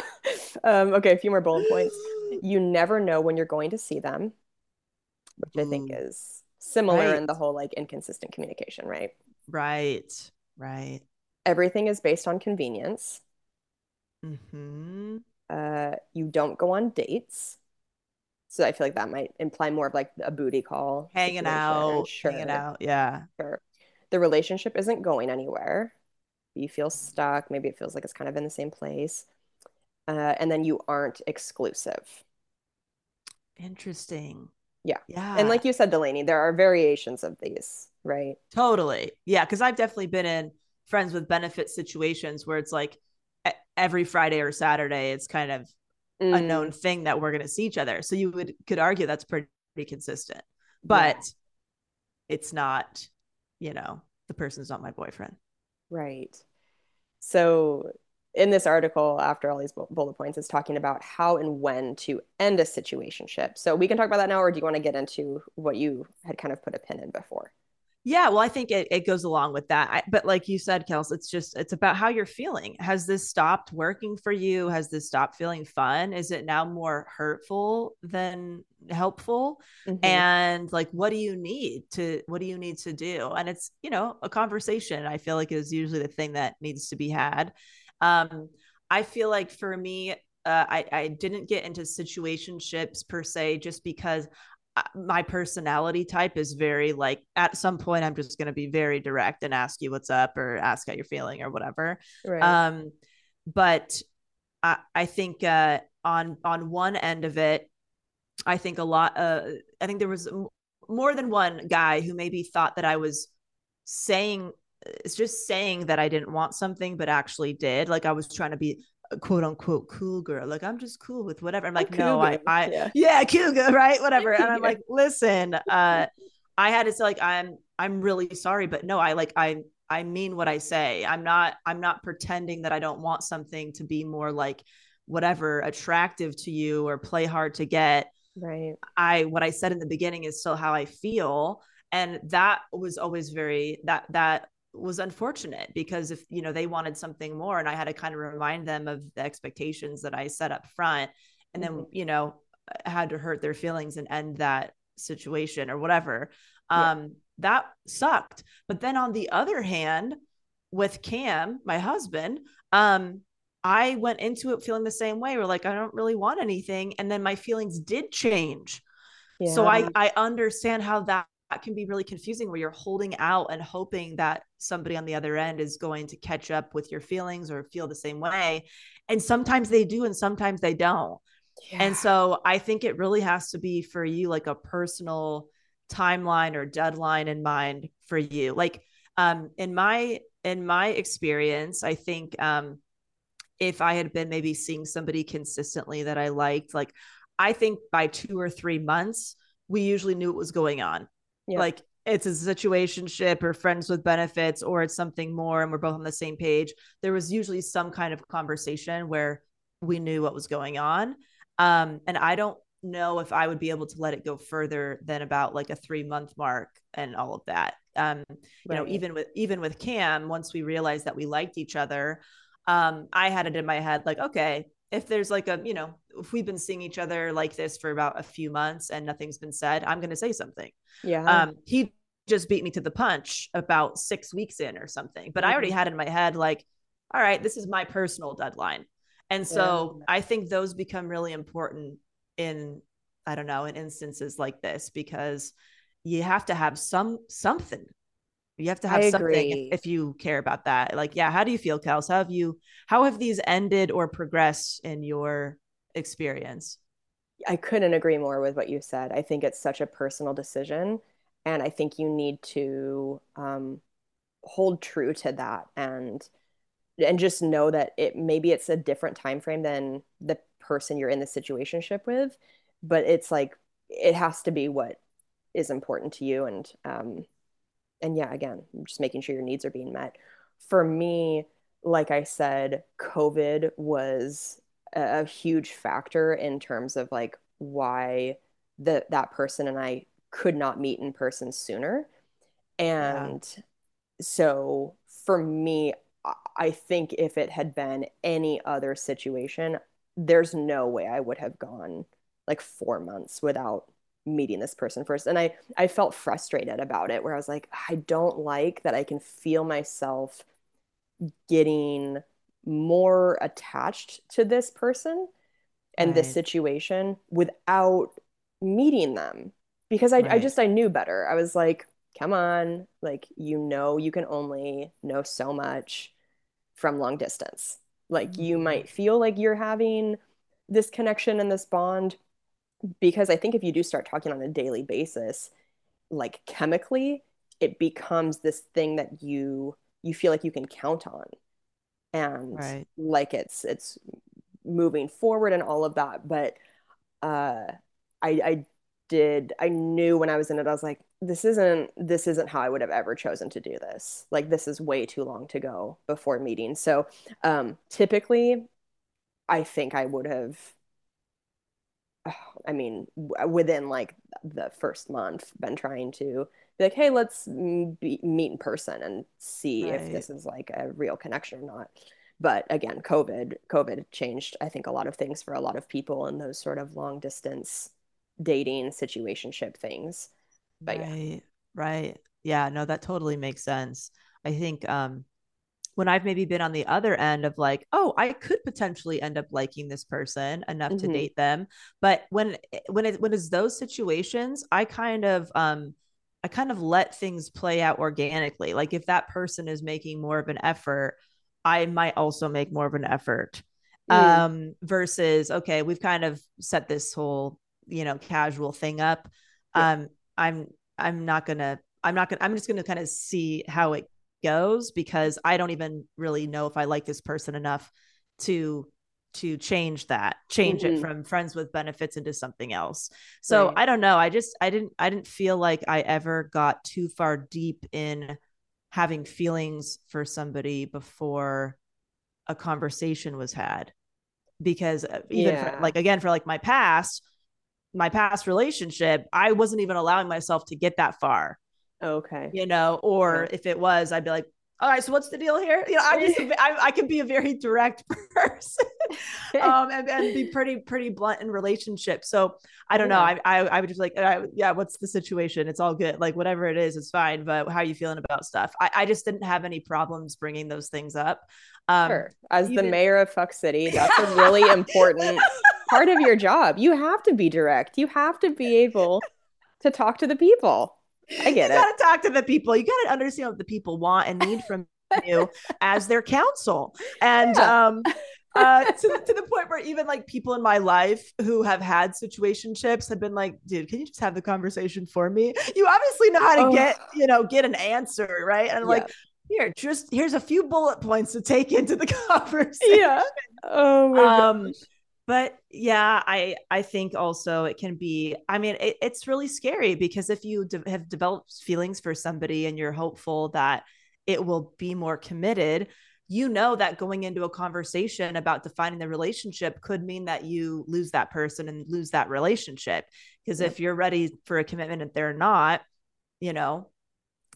Um, okay, a few more bullet points. You never know when you're going to see them, which. I think is Similar Right. in the whole like inconsistent communication, right? Right. Right. Everything is based on convenience. Mm-hmm. Uh, you don't go on dates. So I feel like that might imply more of like a booty call. Hanging out. Sure. Hanging out. Yeah. Sure. The relationship isn't going anywhere. You feel stuck. Maybe it feels like it's kind of in the same place. Uh, and then you aren't exclusive. Interesting. Yeah. Yeah. And like you said, Delanie, there are variations of these, right? Totally. Yeah. Cause I've definitely been in friends with benefit situations where it's like every Friday or Saturday, it's kind of a Mm, known thing that we're going to see each other. So you would could argue that's pretty, consistent, but it's not, you know, the person's not my boyfriend. Right. So in this article, after all these bullet points, it's talking about how and when to end a situationship. So we can talk about that now, or do you want to get into what you had kind of put a pin in before? Yeah, well, I think it, it goes along with that. I, but like you said, Kels, it's just it's about how you're feeling. Has this stopped working for you? Has this stopped feeling fun? Is it now more hurtful than helpful? Mhm. And like, what do you need to what do you need to do? And it's you know a conversation. I feel like is usually the thing that needs to be had. Um, I feel like for me, uh, I I didn't get into situationships per se just because uh, my personality type is very like at some point I'm just going to be very direct and ask you what's up or ask how you're feeling or whatever. Right. Um, but I I think uh, on on one end of it, I think a lot. Uh, I think there was more than one guy who maybe thought that I was saying it's just saying that I didn't want something, but actually did. Like I was trying to be a quote unquote cool girl. Like I'm just cool with whatever. I'm like, no, I, I, yeah. yeah, cougar, right? Whatever. And I'm like, listen, uh, I had to say like, I'm, I'm really sorry, but no, I like, I, I mean what I say. I'm not, I'm not pretending that I don't want something to be more like whatever attractive to you or play hard to get. Right. I what I said in the beginning is still how I feel and that was always very that that was unfortunate because if you know they wanted something more and I had to kind of remind them of the expectations that I set up front and then Mhm. you know had to hurt their feelings and end that situation or whatever Yeah. um that sucked but then on the other hand with Cam my husband um I went into it feeling the same way. We're like, I don't really want anything. And then my feelings did change. So I, I understand how that, that can be really confusing where you're holding out and hoping that somebody on the other end is going to catch up with your feelings or feel the same way. And sometimes they do, and sometimes they don't. And so I think it really has to be for you like a personal timeline or deadline in mind for you. Like um in my in my experience, I think um if I had been maybe seeing somebody consistently that I liked, like I think by 2 or 3 months we usually knew what was going on. Yeah. Like it's a situationship or friends with benefits or it's something more and we're both on the same page. There was usually some kind of conversation where we knew what was going on. Um, and I don't know if I would be able to let it go further than about like a three month mark and all of that. Um, you know, even with even with Cam, once we realized that we liked each other, um, I had it in my head like, okay, if there's like a, you know, if we've been seeing each other like this for about a few months and nothing's been said, I'm going to say something. Yeah. Um, he just beat me to the punch about six weeks in or something, but I already had in my head like, all right, this is my personal deadline. And so I think those become really important in, I don't know, in instances like this because you have to have some something. You have to have I something if, if you care about that. Like, yeah, how do you feel, Kels? How have you how have these ended or progressed in your experience? I couldn't agree more with what you said. I think it's such a personal decision, and I think you need to um, hold true to that and and just know that it maybe it's a different time frame than the person you're in the situationship with, but it's like it has to be what is important to you and um and yeah, again, just making sure your needs are being met. For me, like I said, COVID was a, a huge factor in terms of like why the that person and I could not meet in person sooner. And so for me, I think if it had been any other situation, there's no way I would have gone like four months without meeting this person first and i i felt frustrated about it where i was like i don't like that i can feel myself getting more attached to this person and right. this situation without meeting them because I, right. I just I knew better. I was like, come on, like you know you can only know so much from long distance. Like mm-hmm. you might feel like you're having this connection and this bond because I think if you do start talking on a daily basis, like chemically, it becomes this thing that you you feel like you can count on. And right. like it's it's moving forward and all of that. But uh i i did i knew when i was in it i was like this isn't this isn't how i would have ever chosen to do this. Like this is way too long to go before meeting. So um typically i think i would have i mean within like the first month been trying to be like hey let's be, meet in person and see right. if this is like a real connection or not but again covid covid changed i think a lot of things for a lot of people and those sort of long distance dating situationship things but right yeah. right yeah no that totally makes sense i think um when I've maybe been on the other end of like, oh, I could potentially end up liking this person enough mm-hmm. to date them. But when when it when it's those situations, I kind of um I kind of let things play out organically. Like if that person is making more of an effort, I might also make more of an effort. Mm. Um, versus okay, we've kind of set this whole, you know, casual thing up. Yeah. Um, I'm I'm not gonna I'm not gonna I'm just gonna kind of see how it goes because I don't even really know if I like this person enough to to change that change mm-hmm. it from friends with benefits into something else so right. i don't know i just i didn't i didn't feel like i ever got too far deep in having feelings for somebody before a conversation was had because uh, even yeah. for, like again for like my past my past relationship i wasn't even allowing myself to get that far okay. You know or if it was i'd be like all right so what's the deal here? You know I'm just I, I can be a very direct person um and, and, be pretty pretty blunt in relationships. So i don't yeah. know I, I, I would just like I, yeah what's the situation? It's all good. Like whatever it is it's fine but how are you feeling about stuff? I, I just didn't have any problems bringing those things up um sure. as even... the mayor of fuck city that's a really important part of your job. You have to be direct. You have to be able to talk to the people I get you it. You got to talk to the people. You got to understand what the people want and need from you as their counsel. And yeah. um, uh, to, to the point where even like people in my life who have had situationships have been like, dude, can you just have the conversation for me? You obviously know how to oh. get, you know, get an answer, right? And yeah. like, here, just here's a few bullet points to take into the conversation. Yeah. Oh my um, but yeah i i think also it can be i mean it, it's really scary because if you de- have developed feelings for somebody and you're hopeful that it will be more committed you know that going into a conversation about defining the relationship could mean that you lose that person and lose that relationship. Because if you're ready for a commitment and they're not you know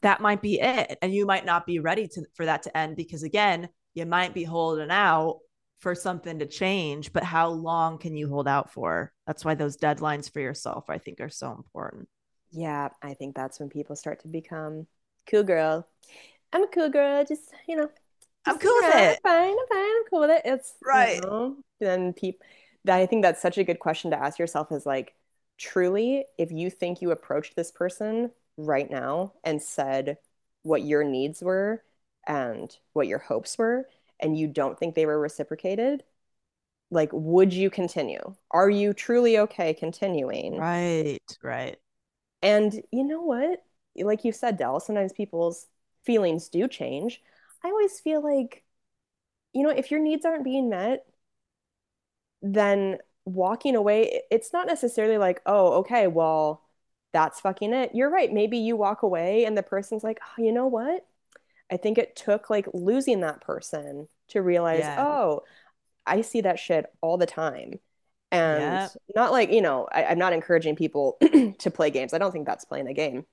that might be it. And you might not be ready to for that to end because again you might be holding out for something to change, but how long can you hold out for? That's why those deadlines for yourself, I think, are so important. Yeah, I think that's when people start to become cool girl. I'm a cool girl, just you know. I'm cool with it. I'm fine, I'm fine, I'm cool with it. It's right. You know, then people I think that's such a good question to ask yourself is like, truly, if you think you approached this person right now and said what your needs were and what your hopes were, and you don't think they were reciprocated, like would you continue? Are you truly okay continuing? Right, right. And you know what? Like you said, Dell, sometimes people's feelings do change. I always feel like, you know, if your needs aren't being met, then walking away, it's not necessarily like, oh, okay, well, that's fucking it. You're right. Maybe you walk away and the person's like, oh, you know what? I think it took like losing that person to realize, yeah. oh, I see that shit all the time. And yeah. not like, you know, I, am not encouraging people to play games. I don't think that's playing a game.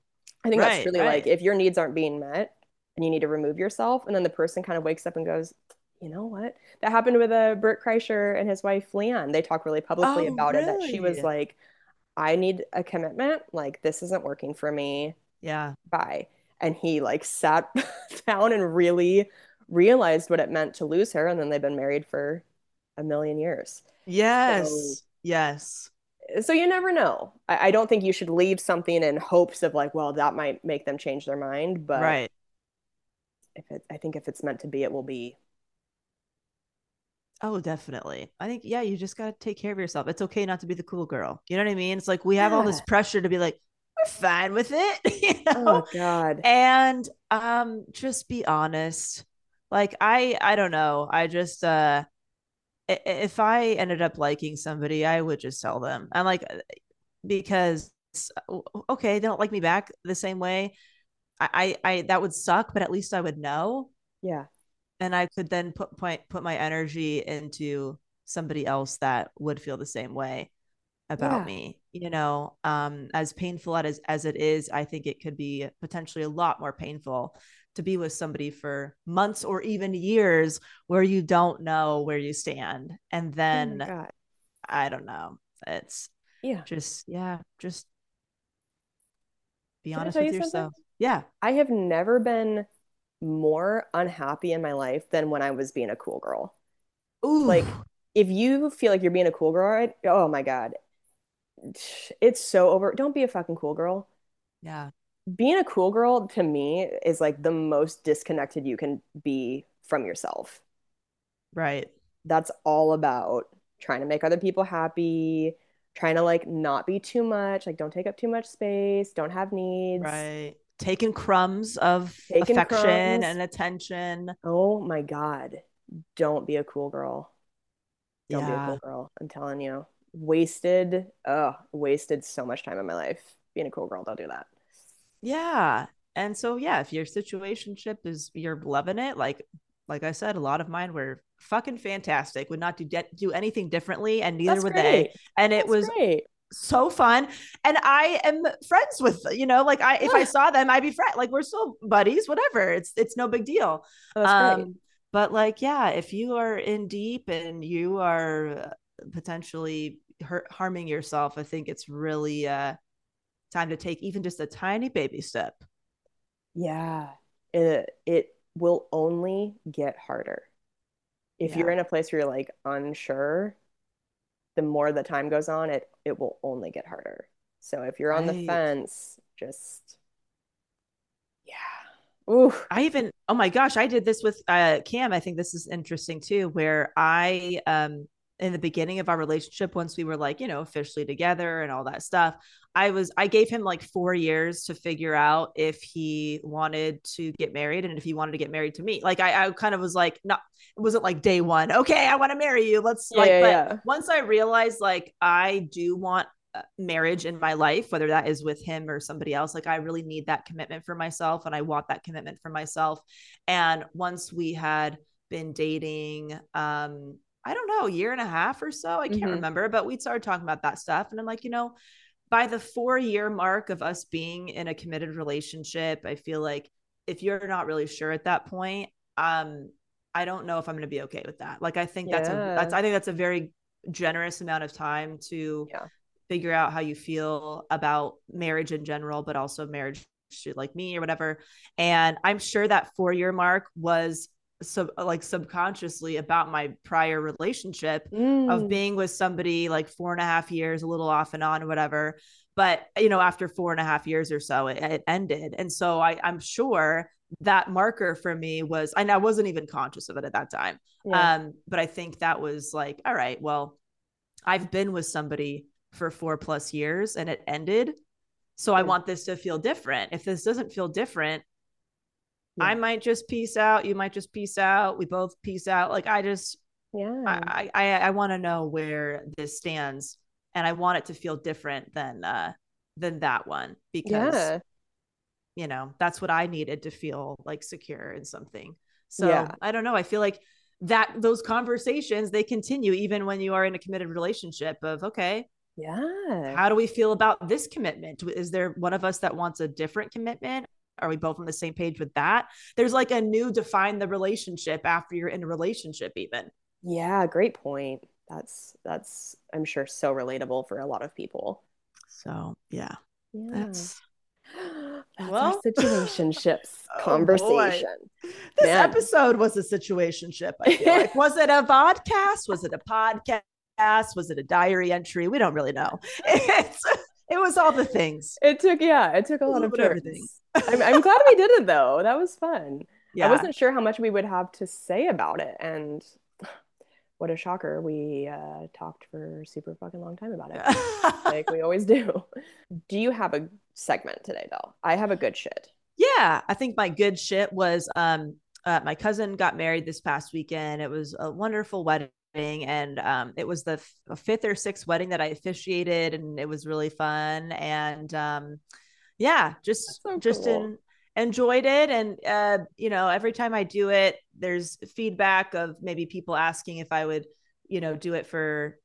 I think right, that's really right. like if your needs aren't being met and you need to remove yourself, and then the person kind of wakes up and goes, you know what? That happened with uh, Bert Kreischer and his wife LeeAnn. They talk really publicly oh, about really? it that she was like, I need a commitment. Like, this isn't working for me. Yeah. Bye. And he like sat down and really realized what it meant to lose her. And then they've been married for a million years. Yes. So- yes. So you never know. I, I don't think you should leave something in hopes of like, well, that might make them change their mind. But Right. if it, I think if it's meant to be, it will be. Oh, definitely. I think, yeah, you just got to take care of yourself. It's okay not to be the cool girl. You know what I mean? It's like we have all this pressure to be like, we're fine with it. you know? Oh God. and um just be honest like i i don't know i just uh if i ended up liking somebody i would just tell them i'm like because okay they don't like me back the same way i i, I that would suck but at least i would know Yeah. and i could then put point put my energy into somebody else that would feel the same way about Yeah. me you know um as painful as as it is i think it could be potentially a lot more painful to be with somebody for months or even years where you don't know where you stand and Oh then God. i don't know it's Yeah. just yeah just be Can honest with you something? yourself yeah I have never been more unhappy in my life than when I was being a cool girl. Ooh. Like, if you feel like you're being a cool girl, right? Oh my God. It's so over. Don't be a fucking cool girl. yeah Being a cool girl to me is like the most disconnected you can be from yourself. right That's all about trying to make other people happy, trying to like not be too much, like don't take up too much space, don't have needs. right taking crumbs of Taking affection crumbs. and attention Oh my God. Don't be a cool girl. Don't be a cool girl. I'm telling you. Wasted, oh, wasted so much time in my life. Being a cool girl, don't do that. Yeah. And so yeah, if your situationship is you're loving it, like like I said, a lot of mine were fucking fantastic. Would not do de- do anything differently, and neither That's would great. they. And it was great. so fun. And I am friends with you know, like I if I saw them, I'd be friend. Like we're still buddies, whatever. It's it's no big deal. Oh, that's great. Um, but like yeah, if you are in deep and you are potentially hurt, harming yourself, I think it's really uh time to take even just a tiny baby step. Yeah. It it will only get harder. If you're in a place where you're like unsure, the more the time goes on, it it will only get harder. So if you're on the fence, just yeah. Ooh. I even oh my gosh, I did this with uh Cam. I think this is interesting too, where I um in the beginning of our relationship, once we were like, you know, officially together and all that stuff, I was I gave him like four years to figure out if he wanted to get married and if he wanted to get married to me. Like I, I kind of was like, not it wasn't like day one, okay, I want to marry you. Let's Yeah, like, yeah, but yeah. once I realized like I do want uh, marriage in my life, whether that is with him or somebody else. Like, I really need that commitment for myself, and I want that commitment for myself. And once we had been dating, um, I don't know, a year and a half or so, I can't Mhm. remember, but we started talking about that stuff. And I'm like, you know, by the four year mark of us being in a committed relationship, I feel like if you're not really sure at that point, um, I don't know if I'm going to be okay with that. Like, I think that's a that's I think that's a very generous amount of time to Yeah. figure out how you feel about marriage in general, but also marriage to like me or whatever. And I'm sure that four year mark was sub like subconsciously about my prior relationship of Mm. being with somebody like four and a half years, a little off and on, whatever. But you know, after four and a half years or so, it, it ended. And so I, I'm sure that marker for me was, and I wasn't even conscious of it at that time. Yeah. Um, but I think that was like, all right, well, I've been with somebody for four plus years and it ended. So I want this to feel different. If this doesn't feel different, Yeah. I might just peace out. You might just peace out. We both peace out. Like I just, yeah. I, I, I want to know where this stands, and I want it to feel different than, uh, than that one because yeah. you know that's what I needed to feel like secure in something. So Yeah. I don't know. I feel like that those conversations they continue even when you are in a committed relationship. Of okay, Yeah. how do we feel about this commitment? Is there one of us that wants a different commitment? Are we both on the same page with that? There's like a new define the relationship after you're in a relationship, even. Yeah, great point. That's that's I'm sure so relatable for a lot of people. So yeah, Yeah. that's That's Well- our situationships Oh, conversation. this Man. episode was a situationship. I feel like was it a vodcast? Was it a podcast? Was it a diary entry? We don't really know. It's it was all the things. It took, yeah, it took a A lot of bit of turns. everything. I'm, I'm glad we did it though. That was fun. Yeah. I wasn't sure how much we would have to say about it, and what a shocker! We uh, talked for a super fucking long time about it, like we always do. Do you have a segment today, though? I have a good shit. Yeah, I think my good shit was um uh, my cousin got married this past weekend. It was a wonderful wedding and um it was the f- fifth or sixth wedding that I officiated and it was really fun and um yeah, just so just cool. in, enjoyed it and uh you know, every time I do it there's feedback of maybe people asking if I would, you know, do it for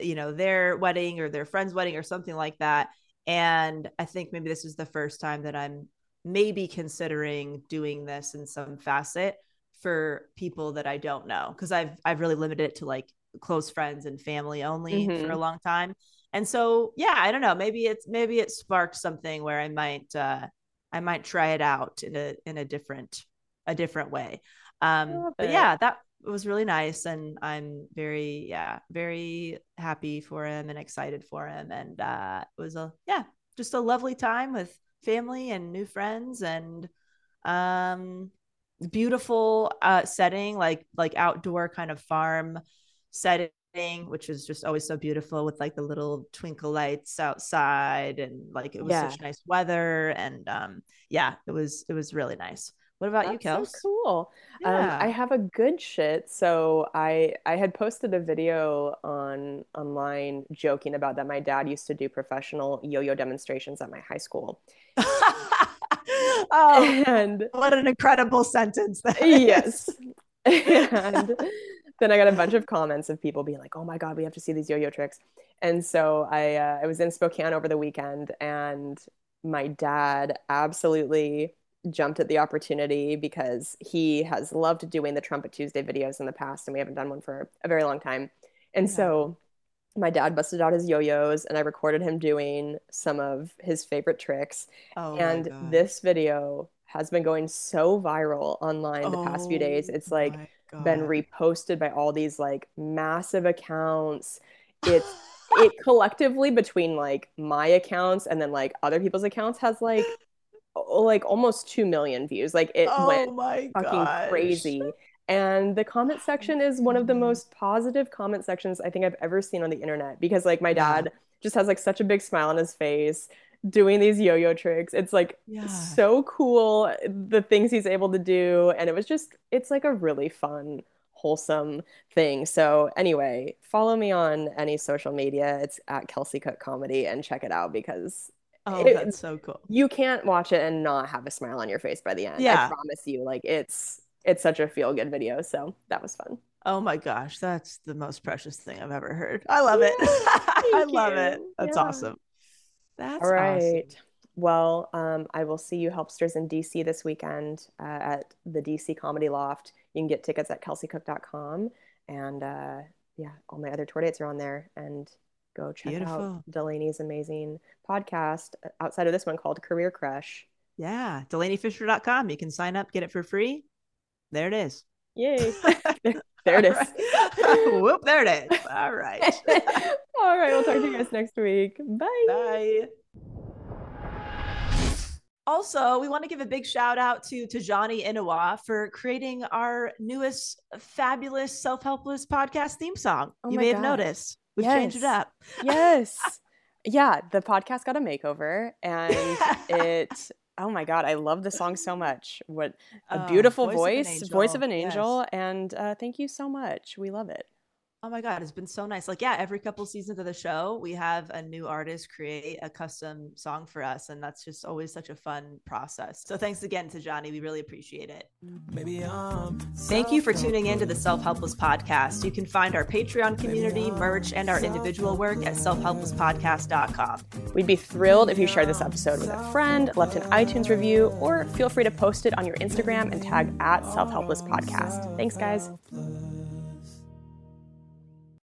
you know, their wedding or their friend's wedding or something like that. And I think maybe this is the first time that I'm maybe considering doing this in some facet for people that I don't know because I've I've really limited it to like close friends and family only for Mhm. a long time. And so yeah, I don't know, maybe it's maybe it sparked something where I might uh I might try it out in a in a different a different way. Um but yeah, that was really nice and I'm very yeah, very happy for him and excited for him and uh it was a yeah, just a lovely time with family and new friends and um beautiful uh setting like like outdoor kind of farm setting which is just always so beautiful with like the little twinkle lights outside and like it was Yeah. such nice weather and um yeah it was it was really nice what about you That's kels so cool. Um, I have a good shit. So I I had posted a video on online joking about that my dad used to do professional yo-yo demonstrations at my high school. oh And what an incredible sentence that yes. And then I got a bunch of comments of people being like, "Oh my God, we have to see these yo-yo tricks." And so I uh, I was in Spokane over the weekend, and my dad absolutely jumped at the opportunity because he has loved doing the Trumpet Tuesday videos in the past, and we haven't done one for a very long time. And Yeah. so my dad busted out his yo-yos, and I recorded him doing some of his favorite tricks. oh And this video has been going so viral online the past few days. Oh It's like been reposted by all these like massive accounts. It's it collectively between like my accounts and then like other people's accounts has like like almost 2 million views. Like it oh went fucking gosh. crazy. And the comment section is one of the Mhm. most positive comment sections I think I've ever seen on the internet because like my dad just has like such a big smile on his face doing these yo-yo tricks. It's like Yeah. so cool the things he's able to do and it was just it's like a really fun wholesome thing. So anyway, follow me on any social media. It's at Kelsey Cook Comedy and check it out because Oh, it- that's so cool. you can't watch it and not have a smile on your face by the end. I Yeah. promise you. Like it's it's such a feel good video. So that was fun. Oh my gosh, that's the most precious thing I've ever heard. I love it. I love you. it. That's Yeah. awesome. That's All right. awesome. Well, um, I will see you helpsters in DC this weekend uh, at the DC Comedy Loft. You can get tickets at kelseycook.com. And uh, yeah, all my other tour dates are on there. And go check out Delanie's amazing podcast uh, outside of this one called Career Crush. Yeah, DelanieFischer.com. You can sign up, get it for free. There it is. Yay. there, it is. Right. Whoop, there it is. All right. all right. We'll talk to you guys next week. Bye. Bye. Also, we want to give a big shout out to Tajani Inawa for creating our newest fabulous self-helpless podcast theme song. Oh you may have noticed. We've changed it up. yes yeah the podcast got a makeover and it oh my god i love the song so much what a Oh, beautiful Voice voice of an voice of Angel. Yes. and uh, thank you so much we love it Oh my God, it's been so nice. Like, yeah, every couple seasons of the show, we have a new artist create a custom song for us. And that's just always such a fun process. So thanks again to Johnny. We really appreciate it. Maybe I'm Thank you for tuning in to the Self Helpless Podcast. You can find our Patreon community, merch, and our individual work at selfhelplesspodcast.com. we'd be thrilled if you shared this episode with a friend left an itunes review or feel free to post it on your instagram and tag at self-helpless podcast thanks guys selfless.